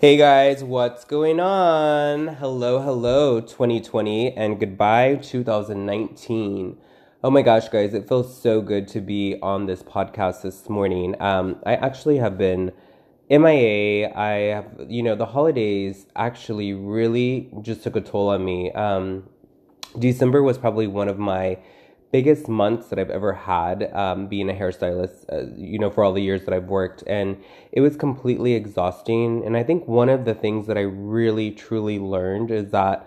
Hey guys, what's going on? Hello, hello, 2020, and goodbye, 2019. Oh my gosh, guys, it feels so good to be on this podcast this morning. Um, I actually have been MIA. I have, you know, the holidays actually really just took a toll on me. Um, December was probably one of my biggest months that I've ever had um, being a hairstylist, uh, you know, for all the years that I've worked. And it was completely exhausting. And I think one of the things that I really, truly learned is that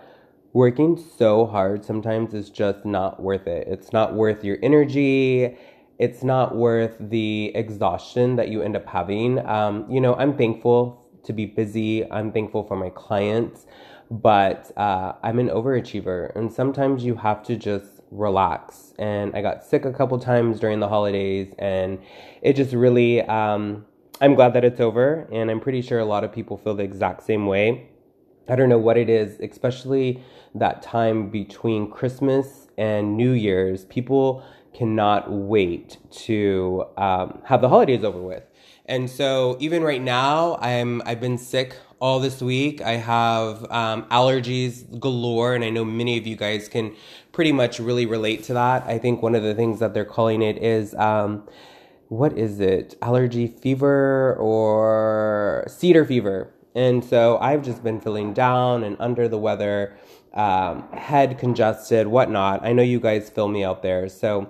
working so hard sometimes is just not worth it. It's not worth your energy. It's not worth the exhaustion that you end up having. Um, you know, I'm thankful to be busy. I'm thankful for my clients, but uh, I'm an overachiever. And sometimes you have to just relax. And I got sick a couple times during the holidays, and it just really, um, I'm glad that it's over. And I'm pretty sure a lot of people feel the exact same way. I don't know what it is, especially that time between Christmas and New Year's. People cannot wait to um, have the holidays over with. And so even right now, I'm I've been sick all this week. I have um, allergies galore, and I know many of you guys can pretty much really relate to that. I think one of the things that they're calling it is um, what is it? Allergy fever or cedar fever. And so I've just been feeling down and under the weather, um, head congested, whatnot. I know you guys feel me out there. So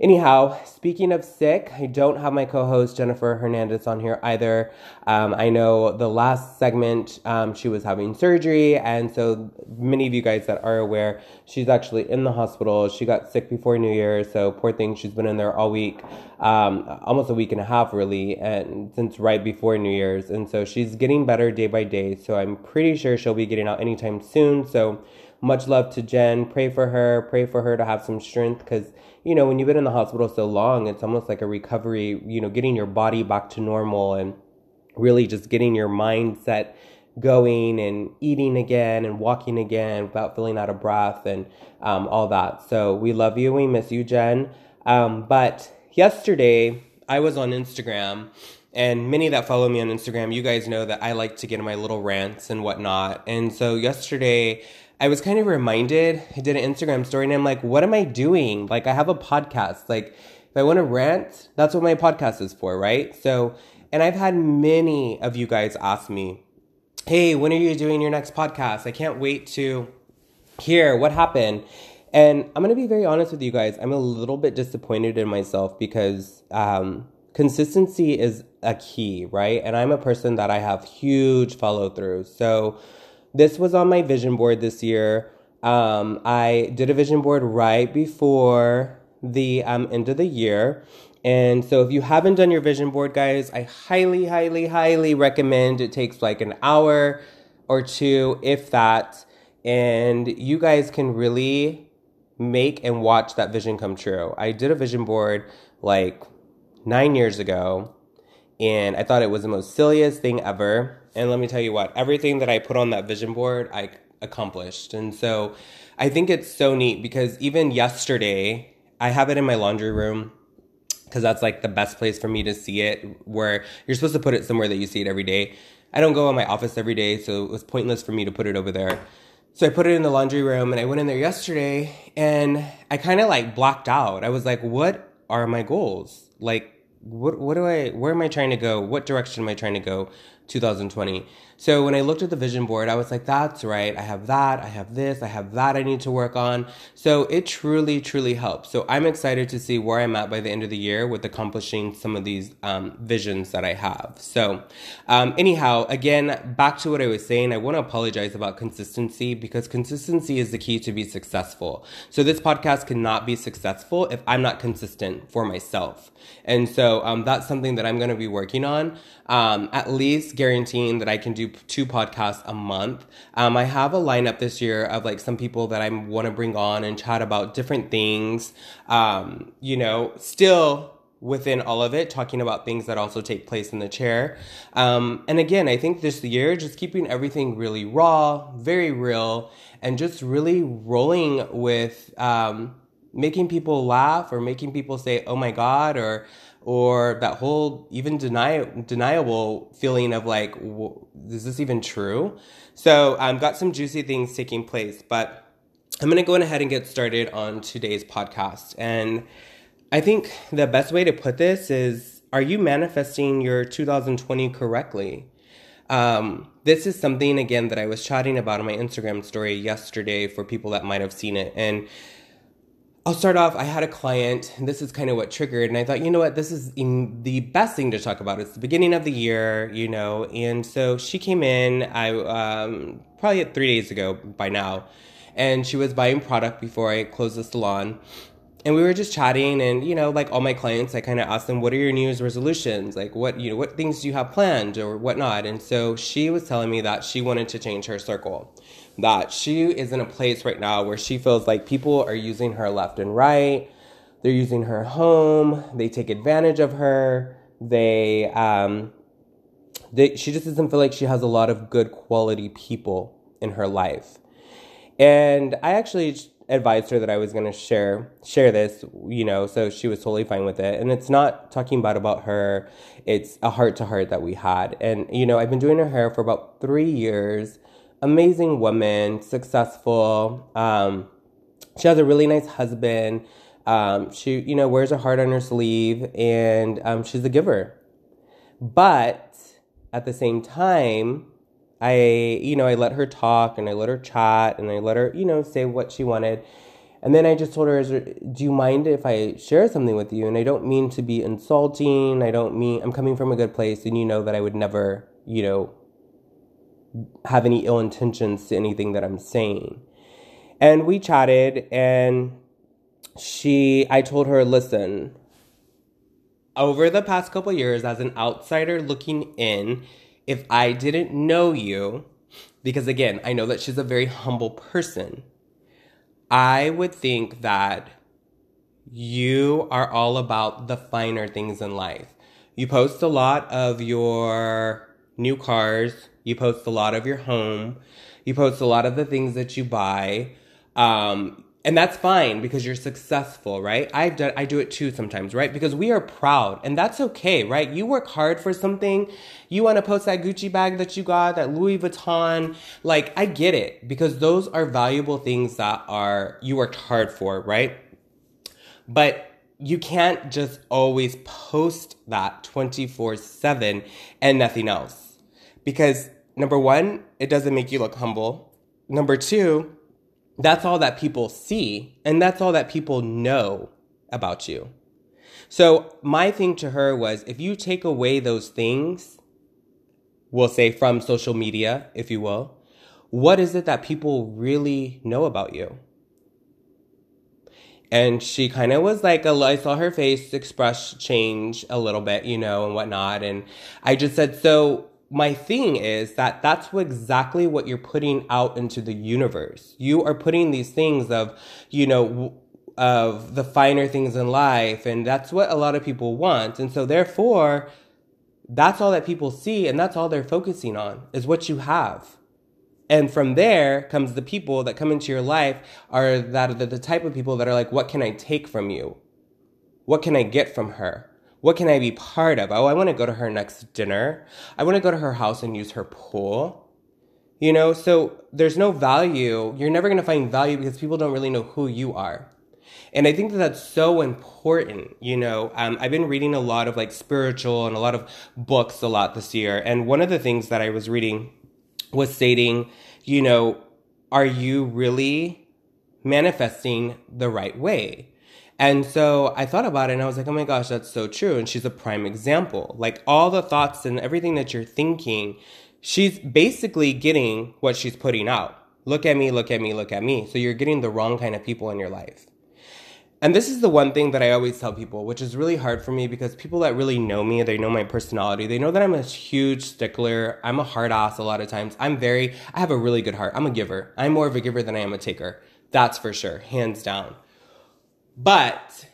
Anyhow, speaking of sick, I don't have my co host Jennifer Hernandez on here either. Um, I know the last segment um, she was having surgery, and so many of you guys that are aware, she's actually in the hospital. She got sick before New Year, so poor thing, she's been in there all week, um, almost a week and a half really, and since right before New Year's. And so she's getting better day by day, so I'm pretty sure she'll be getting out anytime soon. So much love to Jen. Pray for her, pray for her to have some strength because you know, when you've been in the hospital so long, it's almost like a recovery, you know, getting your body back to normal and really just getting your mindset going and eating again and walking again without feeling out of breath and um, all that. So we love you. We miss you, Jen. Um, but yesterday, I was on Instagram. And many that follow me on Instagram, you guys know that I like to get in my little rants and whatnot. And so yesterday, I was kind of reminded, I did an Instagram story and I'm like, what am I doing? Like, I have a podcast. Like, if I want to rant, that's what my podcast is for, right? So, and I've had many of you guys ask me, hey, when are you doing your next podcast? I can't wait to hear what happened. And I'm going to be very honest with you guys. I'm a little bit disappointed in myself because um, consistency is a key, right? And I'm a person that I have huge follow through. So, this was on my vision board this year. Um, I did a vision board right before the um, end of the year. And so if you haven't done your vision board, guys, I highly, highly, highly recommend it takes like an hour or two, if that. And you guys can really make and watch that vision come true. I did a vision board like nine years ago, and I thought it was the most silliest thing ever. And let me tell you what, everything that I put on that vision board, I accomplished. And so I think it's so neat because even yesterday, I have it in my laundry room because that's like the best place for me to see it, where you're supposed to put it somewhere that you see it every day. I don't go in my office every day, so it was pointless for me to put it over there. So I put it in the laundry room and I went in there yesterday and I kind of like blocked out. I was like, what are my goals? Like, what what do I where am I trying to go? What direction am I trying to go 2020? So when I looked at the vision board, I was like, that's right. I have that, I have this, I have that I need to work on. So it truly, truly helps. So I'm excited to see where I'm at by the end of the year with accomplishing some of these um, visions that I have. So, um, anyhow, again, back to what I was saying, I want to apologize about consistency because consistency is the key to be successful. So this podcast cannot be successful if I'm not consistent for myself. And so um, that's something that I'm going to be working on, um, at least guaranteeing that I can do do two podcasts a month. Um, I have a lineup this year of like some people that I want to bring on and chat about different things. Um, you know, still within all of it, talking about things that also take place in the chair. Um, and again, I think this year, just keeping everything really raw, very real, and just really rolling with um, making people laugh or making people say, oh my God, or or that whole even deny, deniable feeling of like, is this even true? So I've um, got some juicy things taking place, but I'm going to go ahead and get started on today's podcast. And I think the best way to put this is are you manifesting your 2020 correctly? Um, this is something, again, that I was chatting about on my Instagram story yesterday for people that might have seen it. And I'll start off. I had a client, and this is kind of what triggered. And I thought, you know what, this is the best thing to talk about. It's the beginning of the year, you know. And so she came in, I um, probably three days ago by now, and she was buying product before I closed the salon and we were just chatting and you know like all my clients i kind of asked them what are your new year's resolutions like what you know what things do you have planned or whatnot and so she was telling me that she wanted to change her circle that she is in a place right now where she feels like people are using her left and right they're using her home they take advantage of her they um they, she just doesn't feel like she has a lot of good quality people in her life and i actually advised her that I was going to share share this, you know, so she was totally fine with it. And it's not talking bad about her. It's a heart to heart that we had. And you know, I've been doing her hair for about 3 years. Amazing woman, successful. Um, she has a really nice husband. Um, she, you know, wears her heart on her sleeve and um, she's a giver. But at the same time, I, you know, I let her talk and I let her chat and I let her, you know, say what she wanted. And then I just told her, Do you mind if I share something with you? And I don't mean to be insulting. I don't mean, I'm coming from a good place and you know that I would never, you know, have any ill intentions to anything that I'm saying. And we chatted and she, I told her, Listen, over the past couple years, as an outsider looking in, if I didn't know you, because again, I know that she's a very humble person, I would think that you are all about the finer things in life. You post a lot of your new cars, you post a lot of your home, you post a lot of the things that you buy. Um, and that's fine because you're successful, right? I've done, I do it too sometimes, right? Because we are proud and that's okay, right? You work hard for something. You want to post that Gucci bag that you got, that Louis Vuitton. Like, I get it because those are valuable things that are, you worked hard for, right? But you can't just always post that 24 7 and nothing else. Because number one, it doesn't make you look humble. Number two, that's all that people see and that's all that people know about you. So my thing to her was if you take away those things, we'll say from social media, if you will, what is it that people really know about you? And she kind of was like, oh, I saw her face express change a little bit, you know, and whatnot. And I just said, so my thing is that that's what exactly what you're putting out into the universe. You are putting these things of, you know, of the finer things in life, and that's what a lot of people want. And so, therefore, that's all that people see, and that's all they're focusing on is what you have. And from there comes the people that come into your life are that the, the type of people that are like, what can I take from you? What can I get from her? What can I be part of? Oh, I want to go to her next dinner. I want to go to her house and use her pool. You know, so there's no value. You're never going to find value because people don't really know who you are. And I think that that's so important. You know, um, I've been reading a lot of like spiritual and a lot of books a lot this year. And one of the things that I was reading was stating, you know, are you really manifesting the right way? And so I thought about it and I was like, oh my gosh, that's so true. And she's a prime example. Like all the thoughts and everything that you're thinking, she's basically getting what she's putting out. Look at me, look at me, look at me. So you're getting the wrong kind of people in your life. And this is the one thing that I always tell people, which is really hard for me because people that really know me, they know my personality. They know that I'm a huge stickler. I'm a hard ass a lot of times. I'm very, I have a really good heart. I'm a giver. I'm more of a giver than I am a taker. That's for sure, hands down. But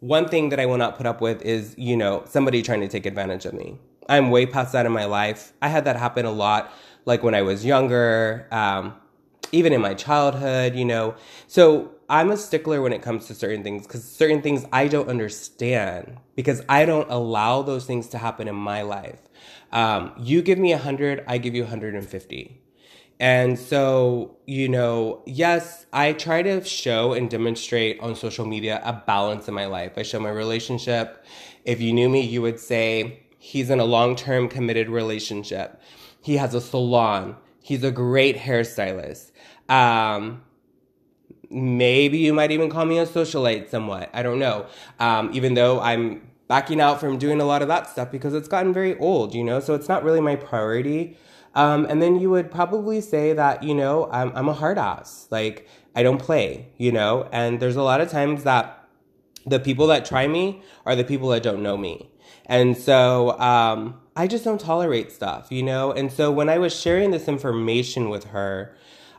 one thing that I will not put up with is, you know, somebody trying to take advantage of me. I'm way past that in my life. I had that happen a lot, like when I was younger, um, even in my childhood, you know. So I'm a stickler when it comes to certain things because certain things I don't understand because I don't allow those things to happen in my life. Um, you give me 100, I give you 150. And so, you know, yes, I try to show and demonstrate on social media a balance in my life. I show my relationship. If you knew me, you would say he's in a long term committed relationship. He has a salon. He's a great hairstylist. Um, maybe you might even call me a socialite somewhat. I don't know. Um, even though I'm backing out from doing a lot of that stuff because it's gotten very old, you know, so it's not really my priority. Um, and then you would probably say that, you know, I'm, I'm a hard ass. Like, I don't play, you know? And there's a lot of times that the people that try me are the people that don't know me. And so um, I just don't tolerate stuff, you know? And so when I was sharing this information with her,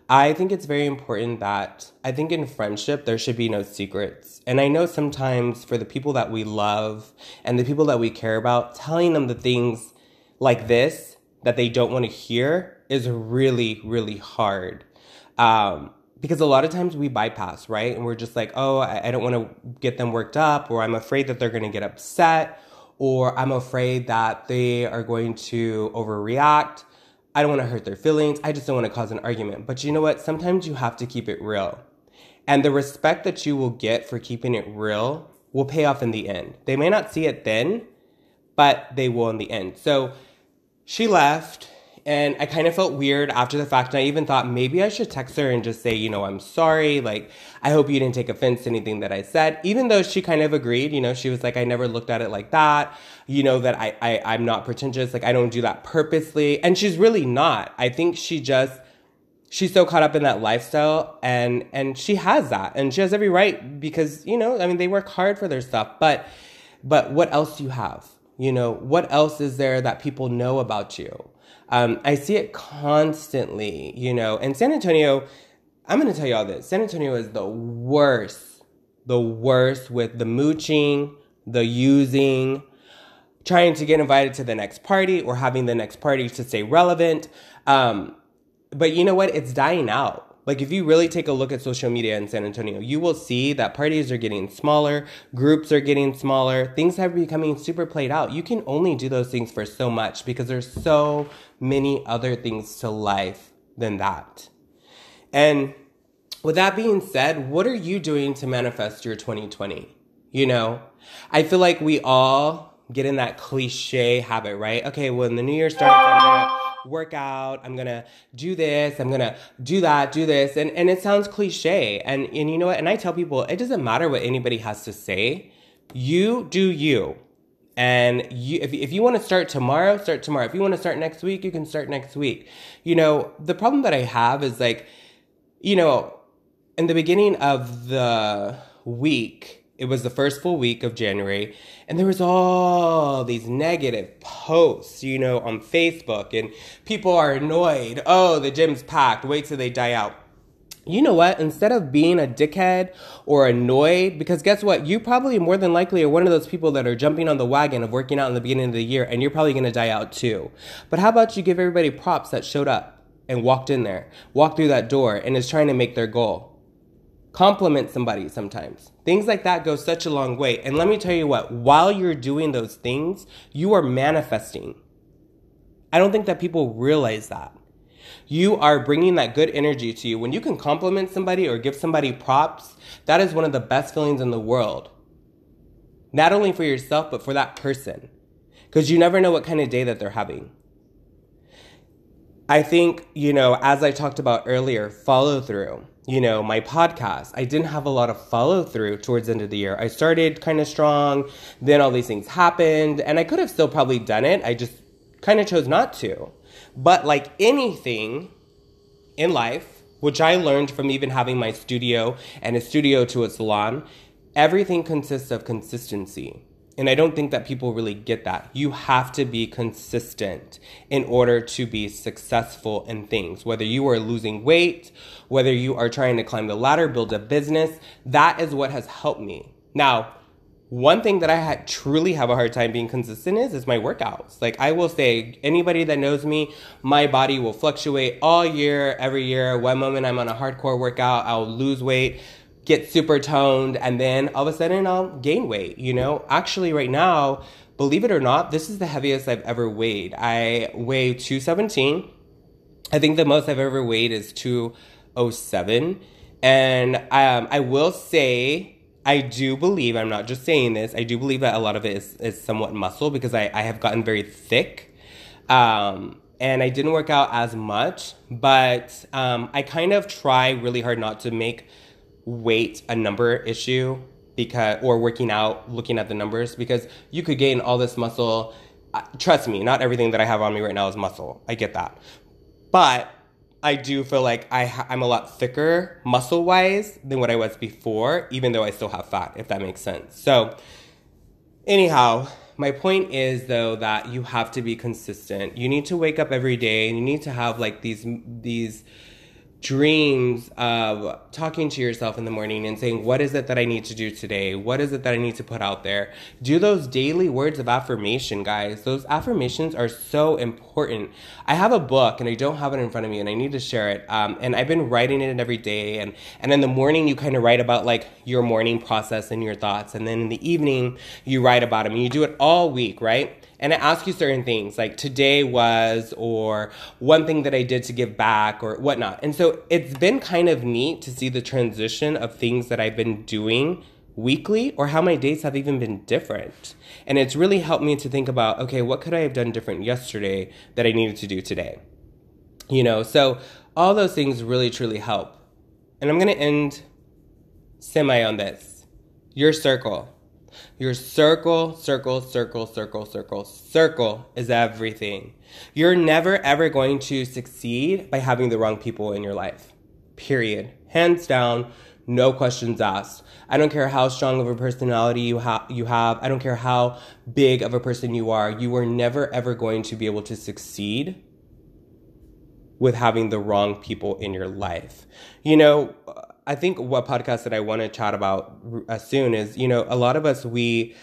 I think it's very important that I think in friendship, there should be no secrets. And I know sometimes for the people that we love and the people that we care about, telling them the things like this that they don't want to hear is really, really hard. Um, because a lot of times we bypass, right? And we're just like, oh, I, I don't want to get them worked up, or I'm afraid that they're going to get upset, or I'm afraid that they are going to overreact. I don't want to hurt their feelings. I just don't want to cause an argument. But you know what? Sometimes you have to keep it real. And the respect that you will get for keeping it real will pay off in the end. They may not see it then, but they will in the end. So she left and I kind of felt weird after the fact. And I even thought maybe I should text her and just say, you know, I'm sorry. Like, I hope you didn't take offense to anything that I said. Even though she kind of agreed, you know, she was like, I never looked at it like that. You know, that I, I, I'm not pretentious. Like, I don't do that purposely. And she's really not. I think she just, she's so caught up in that lifestyle and, and she has that. And she has every right because, you know, I mean, they work hard for their stuff. But, but what else do you have? You know, what else is there that people know about you? Um, I see it constantly, you know, and San Antonio, I'm going to tell you all this. San Antonio is the worst, the worst with the mooching, the using, trying to get invited to the next party or having the next party to stay relevant. Um, but you know what? It's dying out. Like if you really take a look at social media in San Antonio, you will see that parties are getting smaller, groups are getting smaller, things are becoming super played out. You can only do those things for so much because there's so many other things to life than that. And with that being said, what are you doing to manifest your 2020? You know, I feel like we all get in that cliche habit, right? Okay, when the new year starts, work out. I'm gonna do this. I'm gonna do that, do this. And, and it sounds cliche. And, and you know what? And I tell people, it doesn't matter what anybody has to say. You do you. And you, if, if you want to start tomorrow, start tomorrow. If you want to start next week, you can start next week. You know, the problem that I have is like, you know, in the beginning of the week, it was the first full week of January, and there was all these negative posts, you know, on Facebook, and people are annoyed. Oh, the gym's packed. Wait till they die out. You know what? Instead of being a dickhead or annoyed, because guess what? You probably more than likely are one of those people that are jumping on the wagon of working out in the beginning of the year, and you're probably to die out too. But how about you give everybody props that showed up and walked in there, walked through that door, and is trying to make their goal? Compliment somebody sometimes. Things like that go such a long way. And let me tell you what, while you're doing those things, you are manifesting. I don't think that people realize that. You are bringing that good energy to you. When you can compliment somebody or give somebody props, that is one of the best feelings in the world. Not only for yourself, but for that person. Because you never know what kind of day that they're having. I think, you know, as I talked about earlier, follow through you know, my podcast. I didn't have a lot of follow through towards the end of the year. I started kind of strong, then all these things happened, and I could have still probably done it. I just kind of chose not to. But like anything in life, which I learned from even having my studio and a studio to a salon, everything consists of consistency. And I don't think that people really get that. You have to be consistent in order to be successful in things. Whether you are losing weight, whether you are trying to climb the ladder, build a business, that is what has helped me. Now, one thing that I had truly have a hard time being consistent is is my workouts. Like I will say, anybody that knows me, my body will fluctuate all year, every year. One moment I'm on a hardcore workout, I'll lose weight get super toned, and then all of a sudden I'll gain weight. You know, actually, right now, believe it or not, this is the heaviest I've ever weighed. I weigh 217. I think the most I've ever weighed is 207. And um, I will say, I do believe, I'm not just saying this, I do believe that a lot of it is, is somewhat muscle because I, I have gotten very thick. Um, and I didn't work out as much, but um, I kind of try really hard not to make weight a number issue because or working out looking at the numbers because you could gain all this muscle. Trust me not everything that i have on me right now is muscle. I get that. But i do feel like I ha- i'm a lot thicker muscle wise than what i was before even though i still have fat if that makes sense. So anyhow my point is though that you have to be consistent. You need to wake up every day and you need to have like these these dreams of talking to yourself in the morning and saying, What is it that I need to do today? What is it that I need to put out there? Do those daily words of affirmation, guys. Those affirmations are so important. I have a book and I don't have it in front of me and I need to share it. Um, and I've been writing it every day. And, and in the morning, you kind of write about like your morning process and your thoughts. And then in the evening, you write about them. And you do it all week, right? And I ask you certain things like today was, or one thing that I did to give back, or whatnot. And so it's been kind of neat to see the transition of things that I've been doing weekly or how my days have even been different. And it's really helped me to think about okay, what could I have done different yesterday that I needed to do today? You know, so all those things really truly help. And I'm going to end semi on this. Your circle. Your circle, circle, circle, circle, circle, circle is everything. You're never ever going to succeed by having the wrong people in your life. Period. Hands down, no questions asked. I don't care how strong of a personality you, ha- you have. I don't care how big of a person you are. You are never ever going to be able to succeed with having the wrong people in your life. You know, I think what podcast that I want to chat about uh, soon is, you know, a lot of us, we,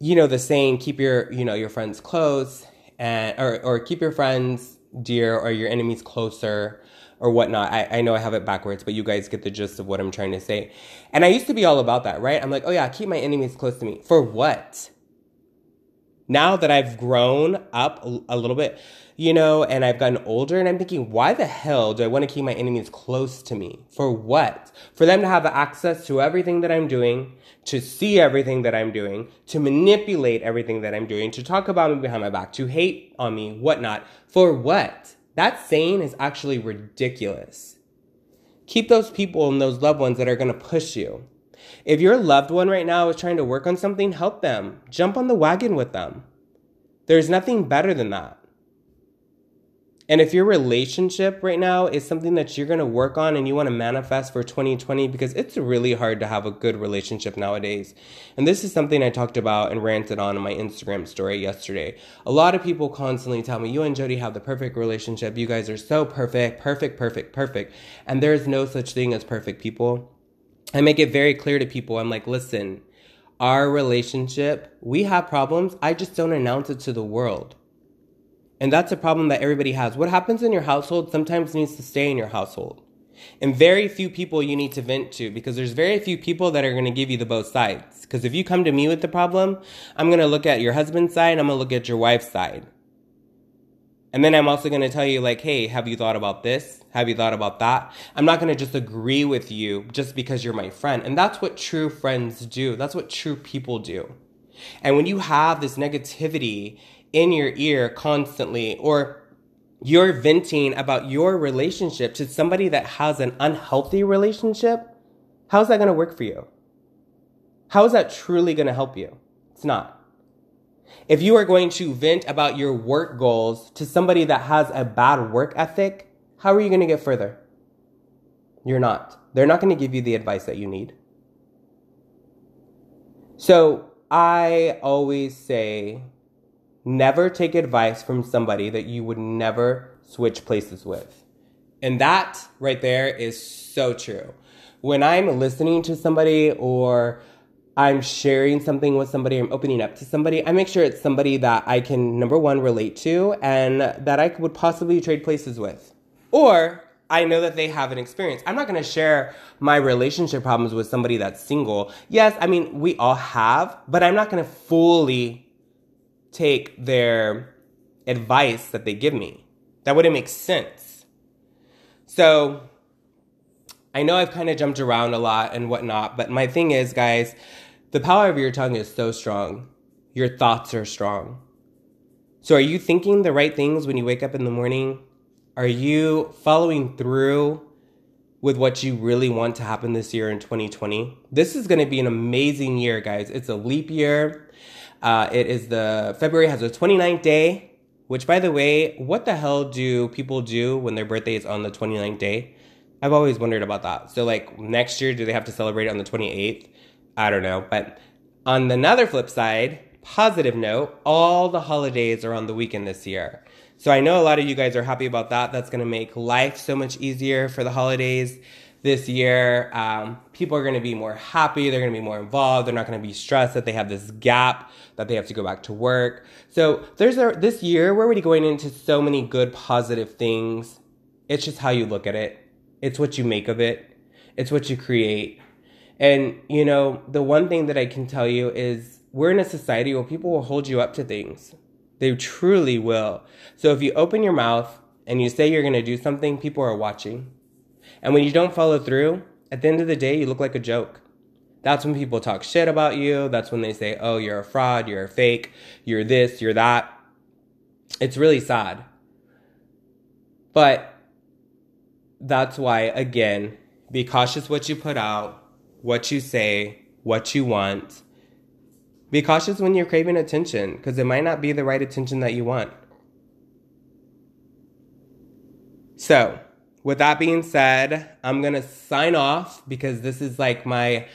you know, the saying, keep your, you know, your friends close and, or, or keep your friends dear or your enemies closer or whatnot. I, I know I have it backwards, but you guys get the gist of what I'm trying to say. And I used to be all about that, right? I'm like, oh yeah, keep my enemies close to me. For what? Now that I've grown up a little bit, you know, and I've gotten older and I'm thinking, why the hell do I want to keep my enemies close to me? For what? For them to have access to everything that I'm doing, to see everything that I'm doing, to manipulate everything that I'm doing, to talk about me behind my back, to hate on me, whatnot. For what? That saying is actually ridiculous. Keep those people and those loved ones that are going to push you. If your loved one right now is trying to work on something, help them. Jump on the wagon with them. There's nothing better than that. And if your relationship right now is something that you're going to work on and you want to manifest for 2020, because it's really hard to have a good relationship nowadays. And this is something I talked about and ranted on in my Instagram story yesterday. A lot of people constantly tell me, you and Jody have the perfect relationship. You guys are so perfect, perfect, perfect, perfect. And there's no such thing as perfect people. I make it very clear to people. I'm like, listen, our relationship, we have problems. I just don't announce it to the world. And that's a problem that everybody has. What happens in your household sometimes needs to stay in your household. And very few people you need to vent to because there's very few people that are going to give you the both sides. Because if you come to me with the problem, I'm going to look at your husband's side, I'm going to look at your wife's side. And then I'm also going to tell you, like, hey, have you thought about this? Have you thought about that? I'm not going to just agree with you just because you're my friend. And that's what true friends do. That's what true people do. And when you have this negativity in your ear constantly or you're venting about your relationship to somebody that has an unhealthy relationship, how's that going to work for you? How is that truly going to help you? It's not. If you are going to vent about your work goals to somebody that has a bad work ethic, how are you going to get further? You're not. They're not going to give you the advice that you need. So I always say Never take advice from somebody that you would never switch places with. And that right there is so true. When I'm listening to somebody or I'm sharing something with somebody, I'm opening up to somebody, I make sure it's somebody that I can, number one, relate to and that I would possibly trade places with. Or I know that they have an experience. I'm not going to share my relationship problems with somebody that's single. Yes, I mean, we all have, but I'm not going to fully take their advice that they give me. That wouldn't make sense. So, I know I've kind of jumped around a lot and whatnot, but my thing is, guys, the power of your tongue is so strong. Your thoughts are strong. So, are you thinking the right things when you wake up in the morning? Are you following through with what you really want to happen this year in 2020? This is going to be an amazing year, guys. It's a leap year. Uh, it is the February has a 29th day, which, by the way, what the hell do people do when their birthday is on the 29th day? I've always wondered about that. So, like, next year, do they have to celebrate it on the 28th? I don't know. But on another flip side, positive note, all the holidays are on the weekend this year. So I know a lot of you guys are happy about that. That's going to make life so much easier for the holidays this year. Um, people are going to be more happy. They're going to be more involved. They're not going to be stressed that they have this gap that they have to go back to work. So there's a, this year we're already going into so many good positive things. It's just how you look at it. It's what you make of it. It's what you create. And you know, the one thing that I can tell you is we're in a society where people will hold you up to things. They truly will. So if you open your mouth and you say you're going to do something, people are watching. And when you don't follow through, at the end of the day, you look like a joke. That's when people talk shit about you. That's when they say, oh, you're a fraud, you're a fake, you're this, you're that. It's really sad. But that's why, again, be cautious what you put out, what you say, what you want be cautious when you're craving attention because it might not be the right attention that you want. So, with that being said, I'm going to sign off because this is like my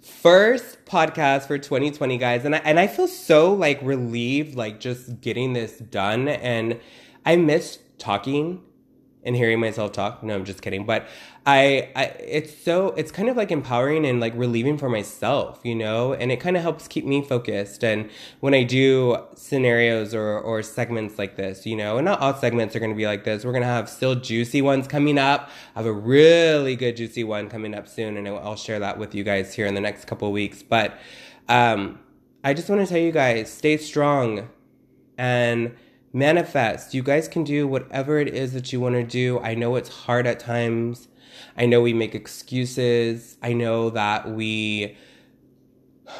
first podcast for 2020 guys and I, and I feel so like relieved like just getting this done and I miss talking and hearing myself talk. No, I'm just kidding. But I, I, it's so, it's kind of like empowering and like relieving for myself, you know, and it kind of helps keep me focused. And when I do scenarios or, or segments like this, you know, and not all segments are going to be like this. We're going to have still juicy ones coming up. I have a really good juicy one coming up soon, and I'll share that with you guys here in the next couple weeks. But, um, I just want to tell you guys, stay strong and, manifest. You guys can do whatever it is that you want to do. I know it's hard at times. I know we make excuses. I know that we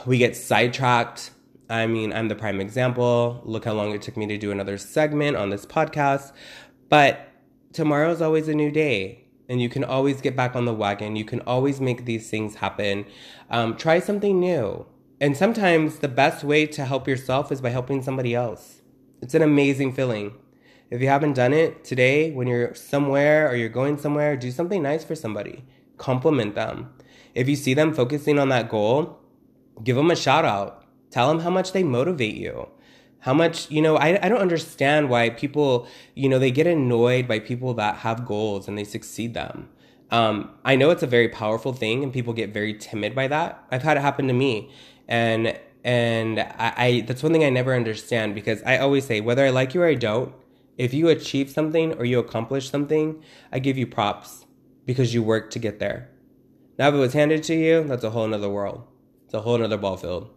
we get sidetracked. I mean, I'm the prime example. Look how long it took me to do another segment on this podcast. But tomorrow's always a new day, and you can always get back on the wagon. You can always make these things happen. Um, try something new. And sometimes the best way to help yourself is by helping somebody else. It's an amazing feeling. If you haven't done it today, when you're somewhere or you're going somewhere, do something nice for somebody. Compliment them. If you see them focusing on that goal, give them a shout out. Tell them how much they motivate you. How much, you know, I, I don't understand why people, you know, they get annoyed by people that have goals and they succeed them. Um, I know it's a very powerful thing and people get very timid by that. I've had it happen to me. And and I, I that's one thing I never understand because I always say whether I like you or I don't, if you achieve something or you accomplish something, I give you props because you worked to get there. Now if it was handed to you, that's a whole nother world. It's a whole nother ball field.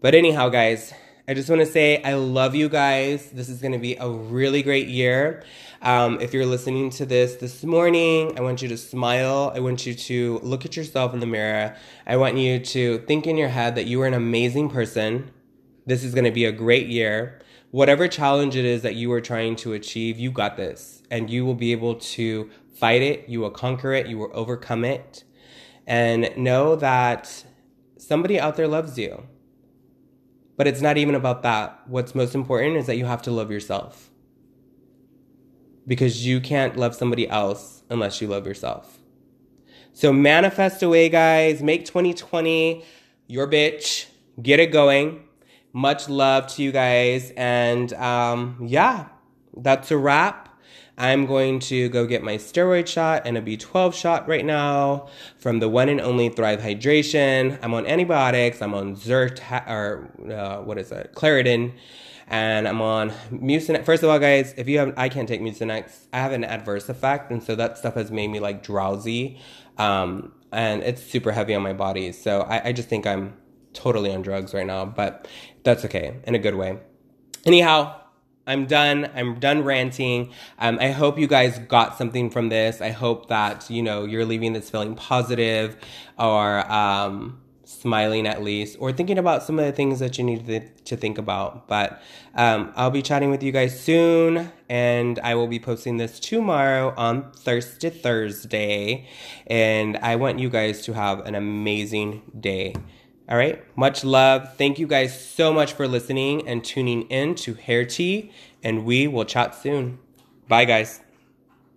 But anyhow, guys, I just want to say I love you guys. This is going to be a really great year. Um, if you're listening to this this morning, I want you to smile. I want you to look at yourself in the mirror. I want you to think in your head that you are an amazing person. This is going to be a great year. Whatever challenge it is that you are trying to achieve, you got this. And you will be able to fight it, you will conquer it, you will overcome it. And know that somebody out there loves you but it's not even about that. What's most important is that you have to love yourself. Because you can't love somebody else unless you love yourself. So manifest away, guys. Make 2020 your bitch. Get it going. Much love to you guys. And um, yeah, that's a wrap. I'm going to go get my steroid shot and a B12 shot right now from the one and only Thrive Hydration. I'm on antibiotics. I'm on Zert or uh, what is it? Claritin. And I'm on Mucinex. First of all, guys, if you have, I can't take Mucinex. I have an adverse effect, and so that stuff has made me like drowsy, um, and it's super heavy on my body. So I, I just think I'm totally on drugs right now, but that's okay in a good way. Anyhow, I'm done. I'm done ranting. Um, I hope you guys got something from this. I hope that, you know, you're leaving this feeling positive or um, smiling at least, or thinking about some of the things that you need to, think about. But um, I'll be chatting with you guys soon, and I will be posting this tomorrow on Thursday, Thursday. And I want you guys to have an amazing day. All right. Much love. Thank you guys so much for listening and tuning in to Hair Tea, and we will chat soon. Bye, guys.